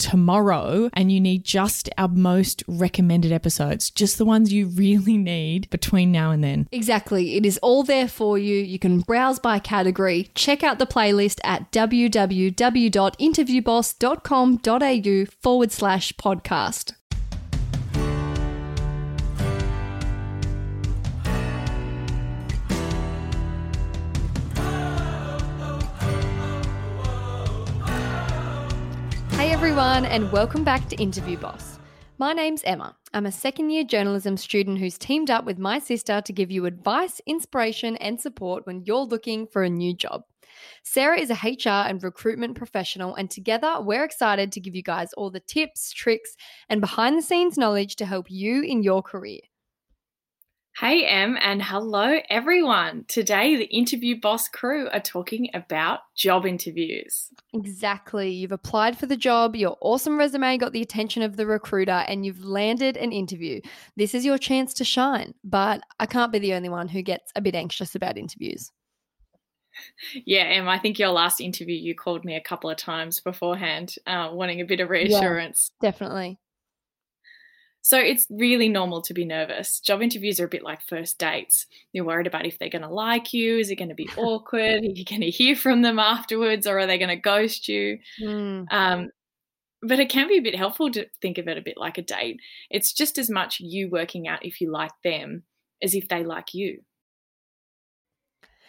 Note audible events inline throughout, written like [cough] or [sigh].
tomorrow and you need just our most recommended episodes, just the ones you really need between now and then. Exactly. It is all there for you. You can browse by category. Check out the playlist at www.interviewboss.com.au forward slash podcast. Hey everyone, and welcome back to Interview Boss. My name's Emma. I'm a second year journalism student who's teamed up with my sister to give you advice, inspiration, and support when you're looking for a new job. Sarah is a HR and recruitment professional, and together we're excited to give you guys all the tips, tricks, and behind the scenes knowledge to help you in your career. Hey, Em, and hello, everyone. Today, the Interview Boss crew are talking about job interviews. Exactly. You've applied for the job, your awesome resume got the attention of the recruiter, and you've landed an interview. This is your chance to shine, but I can't be the only one who gets a bit anxious about interviews. Yeah, Em, I think your last interview, you called me a couple of times beforehand, uh, wanting a bit of reassurance. Yeah, definitely. So it's really normal to be nervous. Job interviews are a bit like first dates. You're worried about if they're going to like you, is it going to be [laughs] awkward, are you going to hear from them afterwards, or are they going to ghost you? Mm. Um, but it can be a bit helpful to think of it a bit like a date. It's just as much you working out if you like them as if they like you.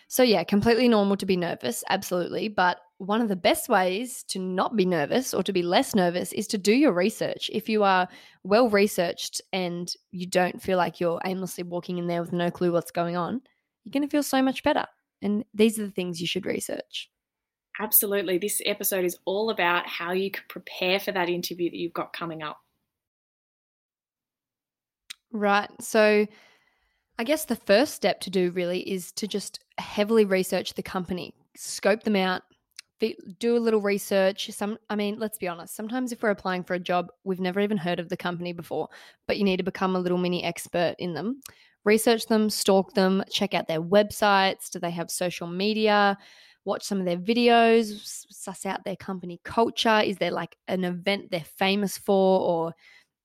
So, yeah, completely normal to be nervous, absolutely. But one of the best ways to not be nervous or to be less nervous is to do your research. If you are well researched and you don't feel like you're aimlessly walking in there with no clue what's going on, you're going to feel so much better. And these are the things you should research. Absolutely. This episode is all about how you can prepare for that interview that you've got coming up. Right. So, I guess the first step to do really is to just heavily research the company, scope them out, do a little research. Some, I mean, let's be honest. Sometimes if we're applying for a job, we've never even heard of the company before, but you need to become a little mini expert in them. Research them, stalk them, check out their websites. Do they have social media? Watch some of their videos, suss out their company culture. Is there like an event they're famous for, or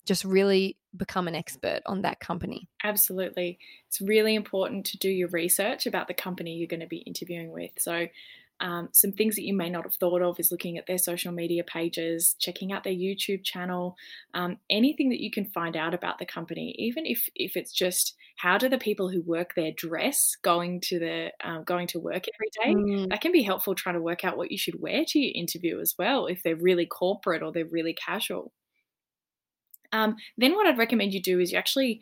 just really become an expert on that company. Absolutely. It's really important to do your research about the company you're going to be interviewing with. So, um, some things that you may not have thought of is looking at their social media pages, checking out their YouTube channel, um, anything that you can find out about the company, even if if it's just how do the people who work there dress going to the um, going to work every day. Mm. That can be helpful trying to work out what you should wear to your interview as well, if they're really corporate or they're really casual. Um, then what I'd recommend you do is you actually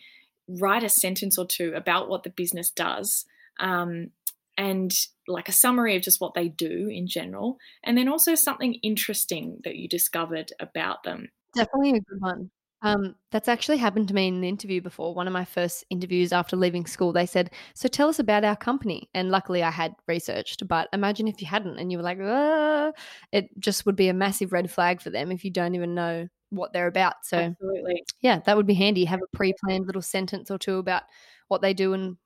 write a sentence or two about what the business does. Um, and like a summary of just what they do in general, and then also something interesting that you discovered about them. Definitely a good one. Um, that's actually happened to me in an interview before. One of my first interviews after leaving school, they said, So tell us about our company. And luckily I had researched, but imagine if you hadn't and you were like, ah, it just would be a massive red flag for them if you don't even know what they're about. So, Absolutely. yeah, that would be handy. Have a pre planned little sentence or two about what they do and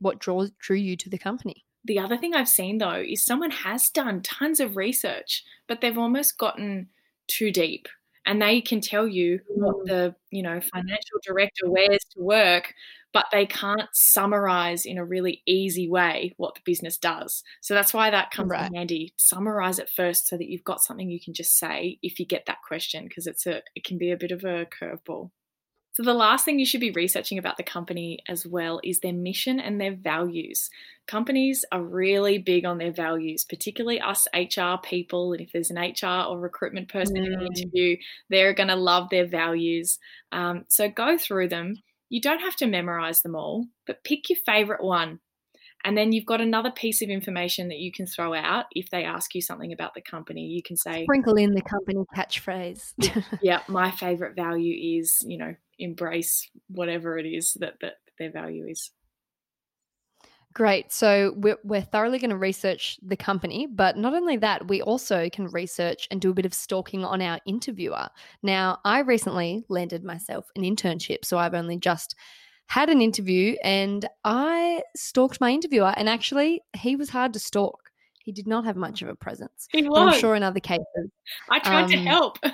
what draws drew you to the company. The other thing I've seen though is someone has done tons of research, but they've almost gotten too deep and they can tell you what Mm. the you know financial director wears to work but they can't summarize in a really easy way what the business does so that's why that comes Right. in handy summarize it first so that you've got something you can just say if you get that question because it's a it can be a bit of a curveball So, the last thing you should be researching about the company as well is their mission and their values. Companies are really big on their values, particularly us HR people. And if there's an HR or recruitment person mm. in the interview, they're going to love their values. Um, so, go through them. You don't have to memorize them all, but pick your favorite one and then you've got another piece of information that you can throw out if they ask you something about the company. You can say, sprinkle in the company catchphrase. [laughs] yeah, my favorite value is, you know, embrace whatever it is that, that their value is. Great. So we're, we're thoroughly going to research the company, but not only that, we also can research and do a bit of stalking on our interviewer. Now, I recently landed myself an internship, so I've only just had an interview and I stalked my interviewer. And actually, he was hard to stalk. He did not have much of a presence. He was. I'm sure in other cases. I tried um, to help. [laughs]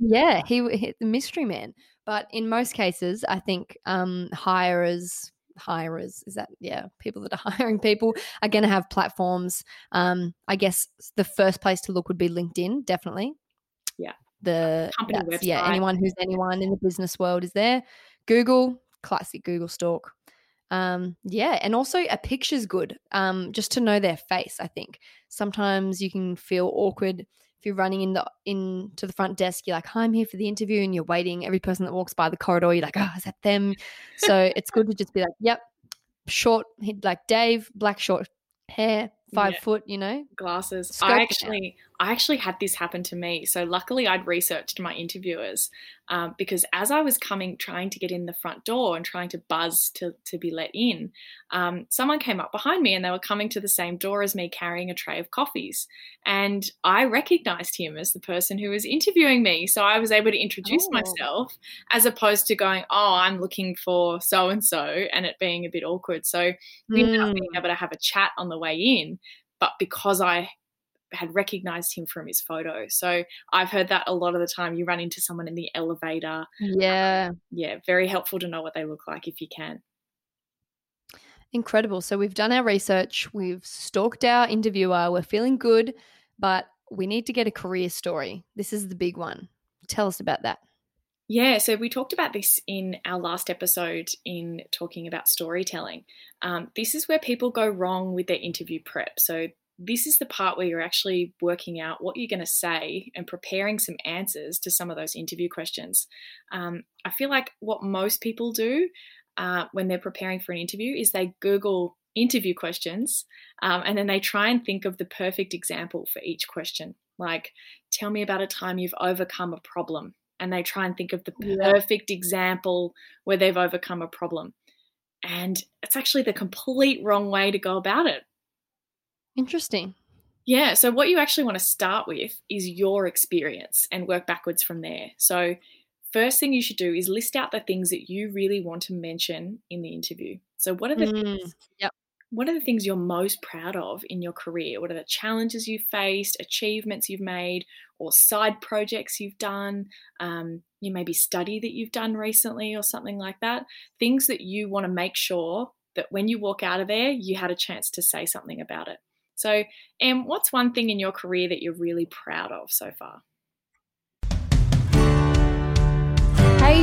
Yeah, he, he the mystery man. But in most cases, I think um, hirers, hirers is that yeah, people that are [laughs] hiring people are going to have platforms. Um, I guess the first place to look would be LinkedIn, definitely. Yeah. The company website. yeah, anyone who's anyone in the business world is there. Google, classic Google stalk. Um, yeah, and also a picture's good. Um, just to know their face. I think sometimes you can feel awkward if you're running in the in to the front desk. You're like, "Hi, I'm here for the interview," and you're waiting. Every person that walks by the corridor, you're like, "Oh, is that them?" [laughs] so it's good to just be like, "Yep, short, like Dave, black short hair, five yeah. foot, you know, glasses. Scope I actually, I actually had this happen to me. So luckily, I'd researched my interviewers um, because as I was coming, trying to get in the front door and trying to buzz to to be let in, um, someone came up behind me and they were coming to the same door as me, carrying a tray of coffees, and I recognized him as the person who was interviewing me. So I was able to introduce oh. myself as opposed to going, "Oh, I'm looking for so and so," and it being a bit awkward. So we mm. ended up being able to have a chat on the way in but because I had recognized him from his photo. So I've heard that a lot of the time. You run into someone in the elevator. Yeah. Um, yeah. Very helpful to know what they look like if you can. Incredible. So we've done our research, we've stalked our interviewer, we're feeling good, but we need to get a career story. This is the big one. Tell us about that. Yeah, so we talked about this in our last episode in talking about storytelling. Um, this is where people go wrong with their interview prep. So, this is the part where you're actually working out what you're going to say and preparing some answers to some of those interview questions. Um, I feel like what most people do uh, when they're preparing for an interview is they Google interview questions um, and then they try and think of the perfect example for each question. Like, tell me about a time you've overcome a problem and they try and think of the perfect yeah. example where they've overcome a problem. And it's actually the complete wrong way to go about it. Interesting. Yeah. So, what you actually want to start with is your experience and work backwards from there. So, first thing you should do is list out the things that you really want to mention in the interview. So, what are the mm, things yep what are the things you're most proud of in your career? What are the challenges you've faced, achievements you've made, or side projects you've done? Um, you maybe study that you've done recently or something like that. Things that you want to make sure that when you walk out of there, you had a chance to say something about it. So, Em, what's one thing in your career that you're really proud of so far?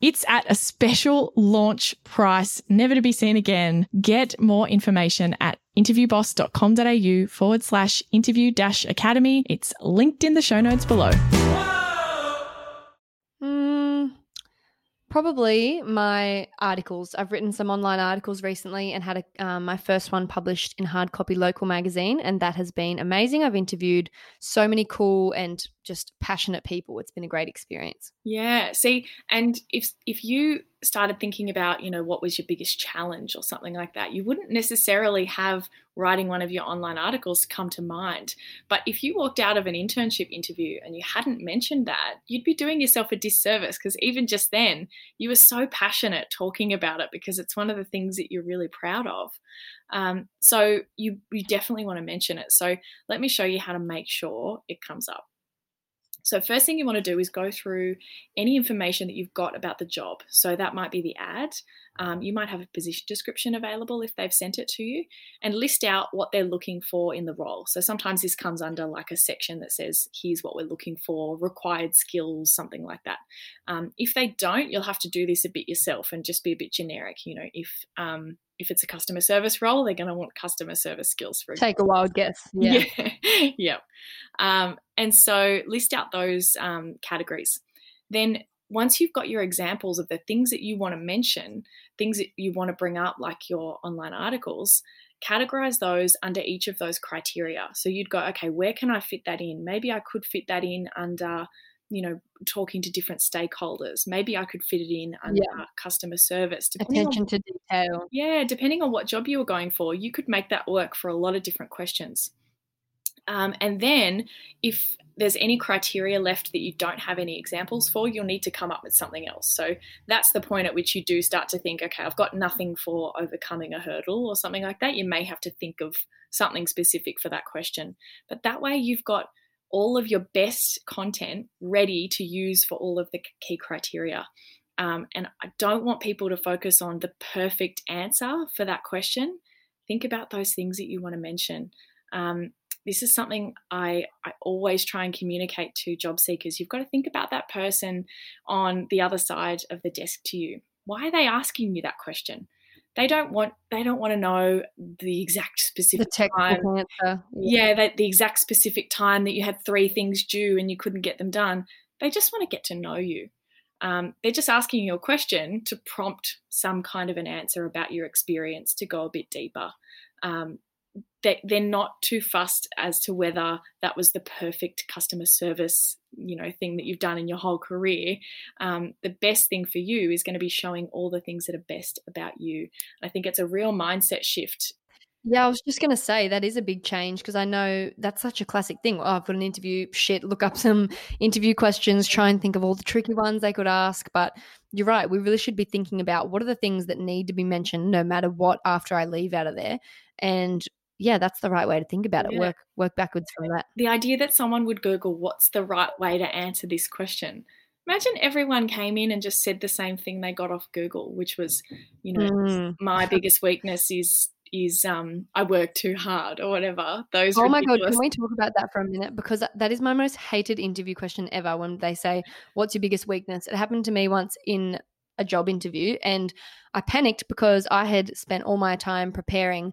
It's at a special launch price, never to be seen again. Get more information at interviewboss.com.au forward slash interview dash academy. It's linked in the show notes below. Probably my articles. I've written some online articles recently and had a, um, my first one published in Hard Copy Local magazine, and that has been amazing. I've interviewed so many cool and just passionate people. It's been a great experience. Yeah. See, and if if you started thinking about, you know, what was your biggest challenge or something like that, you wouldn't necessarily have writing one of your online articles come to mind. But if you walked out of an internship interview and you hadn't mentioned that, you'd be doing yourself a disservice because even just then, you were so passionate talking about it because it's one of the things that you're really proud of. Um, so you, you definitely want to mention it. So let me show you how to make sure it comes up. So, first thing you want to do is go through any information that you've got about the job. So, that might be the ad. Um, you might have a position description available if they've sent it to you, and list out what they're looking for in the role. So, sometimes this comes under like a section that says, here's what we're looking for, required skills, something like that. Um, if they don't, you'll have to do this a bit yourself and just be a bit generic. You know, if um, if it's a customer service role, they're going to want customer service skills. For take a wild guess. Yeah, [laughs] yeah. yeah. Um, and so list out those um, categories. Then once you've got your examples of the things that you want to mention, things that you want to bring up, like your online articles, categorize those under each of those criteria. So you'd go, okay, where can I fit that in? Maybe I could fit that in under you know talking to different stakeholders maybe i could fit it in under yeah. customer service attention on, to detail yeah depending on what job you were going for you could make that work for a lot of different questions um, and then if there's any criteria left that you don't have any examples for, you'll need to come up with something else. So that's the point at which you do start to think, okay, I've got nothing for overcoming a hurdle or something like that. You may have to think of something specific for that question. But that way you've got all of your best content ready to use for all of the key criteria. Um, and I don't want people to focus on the perfect answer for that question. Think about those things that you want to mention. Um, this is something I, I always try and communicate to job seekers. You've got to think about that person on the other side of the desk to you. Why are they asking you that question? They don't want they don't want to know the exact specific the time. Answer. Yeah, yeah that the exact specific time that you had three things due and you couldn't get them done. They just want to get to know you. Um, they're just asking you a question to prompt some kind of an answer about your experience to go a bit deeper. Um, they, they're not too fussed as to whether that was the perfect customer service you know thing that you've done in your whole career um, the best thing for you is going to be showing all the things that are best about you i think it's a real mindset shift yeah, I was just going to say that is a big change because I know that's such a classic thing. Oh, I've got an interview, shit, look up some interview questions, try and think of all the tricky ones they could ask. But you're right, we really should be thinking about what are the things that need to be mentioned no matter what after I leave out of there. And yeah, that's the right way to think about it. Yeah. Work work backwards from that. The idea that someone would Google what's the right way to answer this question. Imagine everyone came in and just said the same thing they got off Google, which was, you know, mm. my biggest weakness is is um I work too hard or whatever. Those Oh ridiculous- my god, can we talk about that for a minute because that is my most hated interview question ever when they say what's your biggest weakness? It happened to me once in a job interview and I panicked because I had spent all my time preparing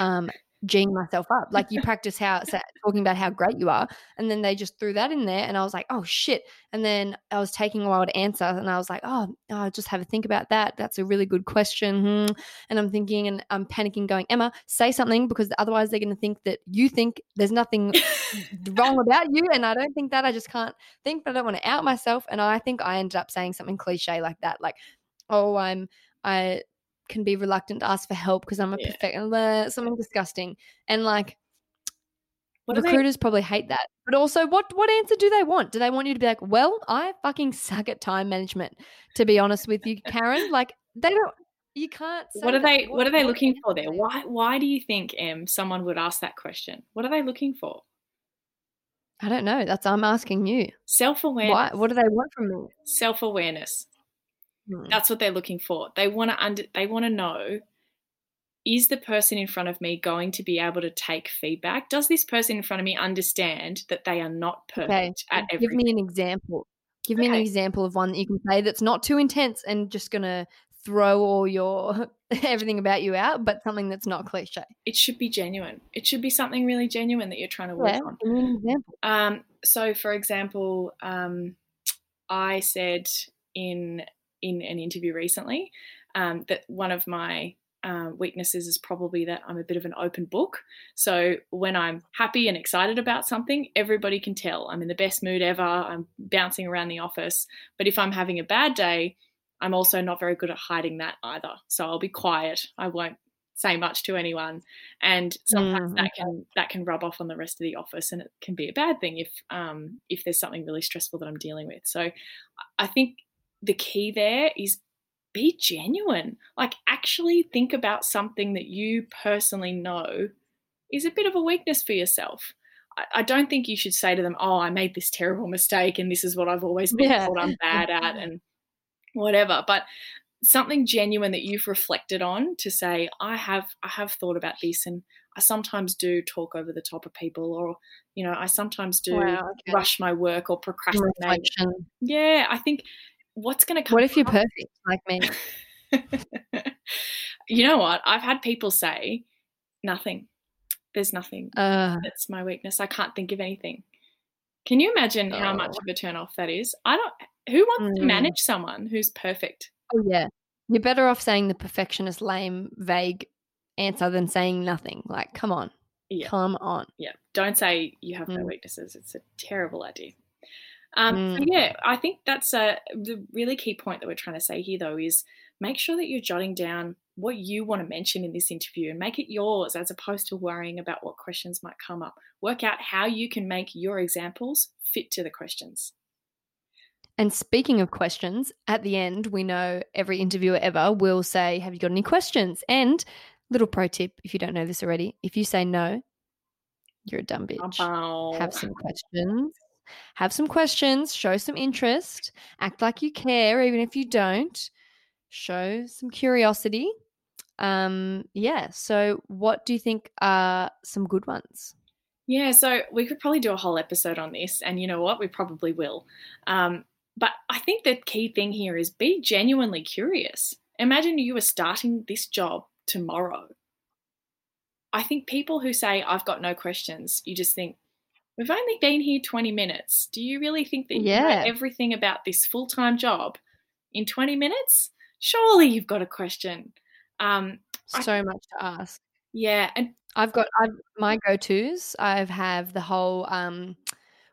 um geeing myself up. Like you [laughs] practice how talking about how great you are, and then they just threw that in there, and I was like, oh shit. And then I was taking a while to answer, and I was like, oh, I'll just have a think about that. That's a really good question. Hmm. And I'm thinking, and I'm panicking, going, Emma, say something because otherwise they're going to think that you think there's nothing [laughs] wrong about you, and I don't think that. I just can't think, but I don't want to out myself. And I think I ended up saying something cliche like that, like, oh, I'm I can be reluctant to ask for help because I'm a yeah. perfect something disgusting. And like what recruiters they- probably hate that. But also what what answer do they want? Do they want you to be like, "Well, I fucking suck at time management." To be honest with you, Karen, [laughs] like they don't you can't What are they what, what are they looking for there? Why why do you think Em someone would ask that question? What are they looking for? I don't know. That's I'm asking you. Self-awareness. What do they want from me? Self-awareness. Mm. That's what they're looking for. They want to under, they want to know is the person in front of me going to be able to take feedback? Does this person in front of me understand that they are not perfect okay. at everything? Give me an example. Give okay. me an example of one that you can say that's not too intense and just going to throw all your [laughs] everything about you out, but something that's not cliche. It should be genuine. It should be something really genuine that you're trying to work yeah, on. an example. Um, so, for example, um, I said in in an interview recently um, that one of my uh, weaknesses is probably that I'm a bit of an open book. So when I'm happy and excited about something, everybody can tell I'm in the best mood ever. I'm bouncing around the office. But if I'm having a bad day, I'm also not very good at hiding that either. So I'll be quiet. I won't say much to anyone, and sometimes Mm, that can that can rub off on the rest of the office, and it can be a bad thing if um, if there's something really stressful that I'm dealing with. So I think the key there is be genuine. Like actually think about something that you personally know is a bit of a weakness for yourself. I, I don't think you should say to them, "Oh, I made this terrible mistake, and this is what I've always been Yeah. told I'm [laughs] bad at," and whatever. But something genuine that you've reflected on to say, "I have, I have thought about this, and I sometimes do talk over the top of people, or you know, I sometimes do Wow, okay. rush my work or procrastinate." Reflection. Yeah, I think what's going to come. What if you're perfect like me? [laughs] you know what? I've had people say, nothing. There's nothing. Uh, That's my weakness. I can't think of anything. Can you imagine how much Oh. of a turn off that is? I don't. Who wants to Mm. manage someone who's perfect? oh yeah, you're better off saying the perfectionist, lame, vague answer than saying nothing. Like, come on, Yeah. come on. Yeah. Don't say you have no Mm. weaknesses. It's a terrible idea. Um, Mm. yeah, I think that's a the really key point that we're trying to say here, though, is make sure that you're jotting down what you want to mention in this interview and make it yours as opposed to worrying about what questions might come up. Work out how you can make your examples fit to the questions. And speaking of questions, at the end, we know every interviewer ever will say, Have you got any questions? And little pro tip if you don't know this already, if you say no, you're a dumb bitch. Bow. Have some questions. Have some questions. Show some interest. Act like you care, even if you don't. Show some curiosity. Um, yeah. So, what do you think are some good ones? Yeah, so we could probably do a whole episode on this, and you know what? We probably will. Um, but I think the key thing here is be genuinely curious. Imagine you were starting this job tomorrow. I think people who say, I've got no questions, you just think, we've only been here 20 minutes. Do you really think that you know Yeah. everything about this full time job in 20 minutes? Surely you've got a question. Um, I- So much to ask. yeah, and I've got I've, my go tos. I have the whole um,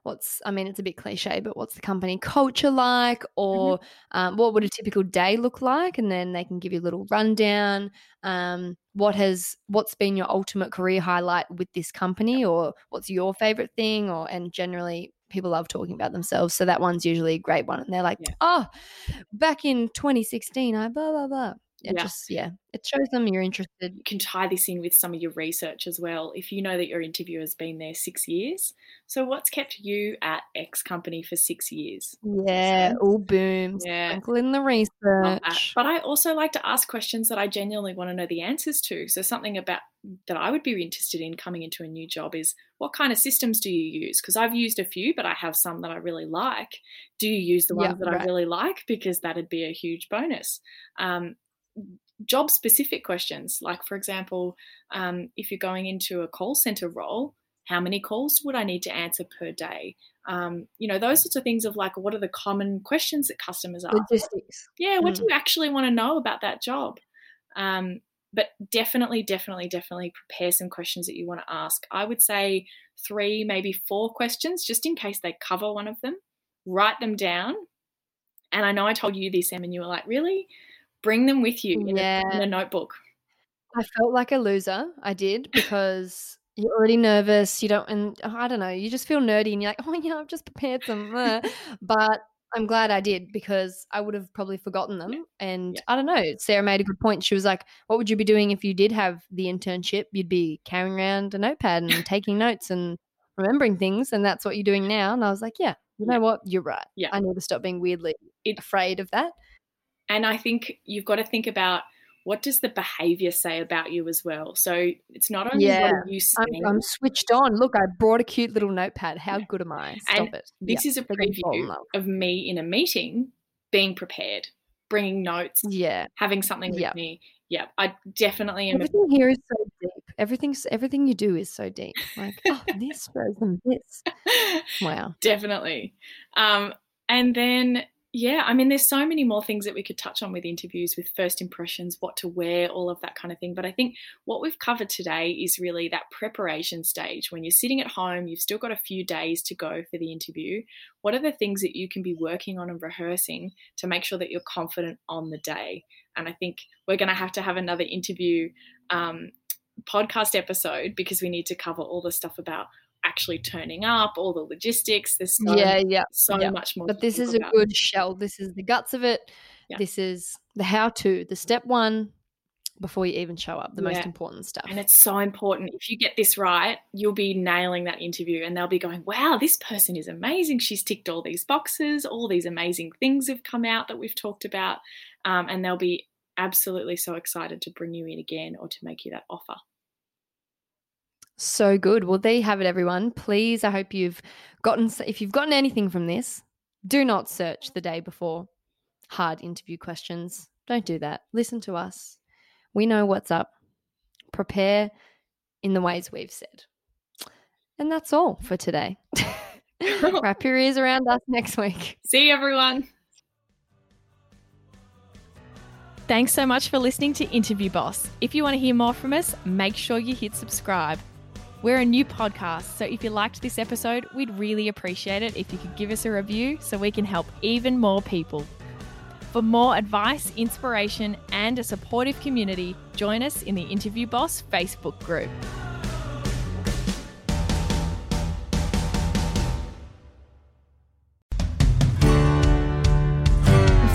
what's I mean it's a bit cliche, but what's the company culture like, or um, what would a typical day look like, and then they can give you a little rundown. Um, what has what's been your ultimate career highlight with this company, or what's your favorite thing, or and generally people love talking about themselves, so that one's usually a great one, and they're like, Yeah. oh, back in 2016, I blah blah blah. It Yeah. just yeah, it shows them you're interested. you can tie this in with some of your research as well. If you know that your interviewer has been there six years, so what's kept you at X company for six years? Yeah, all boom. Yeah. In the research. But I also like to ask questions that I genuinely want to know the answers to. So something about that I would be interested in coming into a new job is what kind of systems do you use? Because I've used a few, but I have some that I really like. Do you use the ones Yeah, that I really like? Because that'd be a huge bonus. Um, job specific questions, like for example, um, if you're going into a call center role, how many calls would I need to answer per day? Um, you know, those sorts of things of like, what are the common questions that customers ask? Logistics. yeah what do Mm. you actually want to know about that job um, but definitely definitely definitely prepare some questions that you want to ask i would say three maybe four questions just in case they cover one of them write them down and i know i told you this em and you were like really bring them with you in, Yeah. a, in a notebook I felt like a loser. I did because you're already nervous. You don't, and oh, I don't know, you just feel nerdy and you're like, [laughs] oh, yeah, I've just prepared some. uh," [laughs] but I'm glad I did because I would have probably forgotten them. And Yeah. I don't know, Sarah made a good point. She was like, what would you be doing if you did have the internship? You'd be carrying around a notepad and [laughs] taking notes and remembering things. And that's what you're doing now. And I was like, yeah, you know what? You're right. Yeah. I need to stop being weirdly It- afraid of that. And i think you've got to think about what does the behavior say about you as well so it's not only Yeah. what you I'm, I'm switched on. Look, I brought a cute little notepad. How good am I? Stop And it. this is a they're gonna fall in preview of me in a meeting being prepared bringing notes Yeah. having something with Yeah. me. Yeah, I definitely am. A, Everything here is so deep. Everything's everything you do is so deep. Like, oh, this this. [laughs] Wow. definitely. Um, and then yeah, I mean, there's so many more things that we could touch on with interviews, with first impressions, what to wear, all of that kind of thing. But I think what we've covered today is really that preparation stage. When you're sitting at home, you've still got a few days to go for the interview. What are the things that you can be working on and rehearsing to make sure that you're confident on the day? And I think we're going to have to have another interview um, podcast episode because we need to cover all the stuff about actually turning up, all the logistics. There's so, yeah, yeah, so yeah. much more. But this is a about. good shell. This is the guts of it. Yeah. This is the how to, the step one before you even show up, the most important stuff. And it's so important. If you get this right, you'll be nailing that interview and they'll be going, wow, this person is amazing. She's ticked all these boxes. All these amazing things have come out that we've talked about. Um, and they'll be absolutely so excited to bring you in again or to make you that offer. So good. Well, there you have it, everyone. Please, I hope you've gotten, if you've gotten anything from this, do not search the day before hard interview questions. Don't do that. Listen to us. We know what's up. Prepare in the ways we've said. And that's all for today. [laughs] Wrap your ears around us next week. See you, everyone. Thanks so much for listening to Interview Boss. If you want to hear more from us, make sure you hit subscribe. We're a new podcast, so if you liked this episode, we'd really appreciate it if you could give us a review so we can help even more people. For more advice, inspiration, and a supportive community, join us in the Interview Boss Facebook group.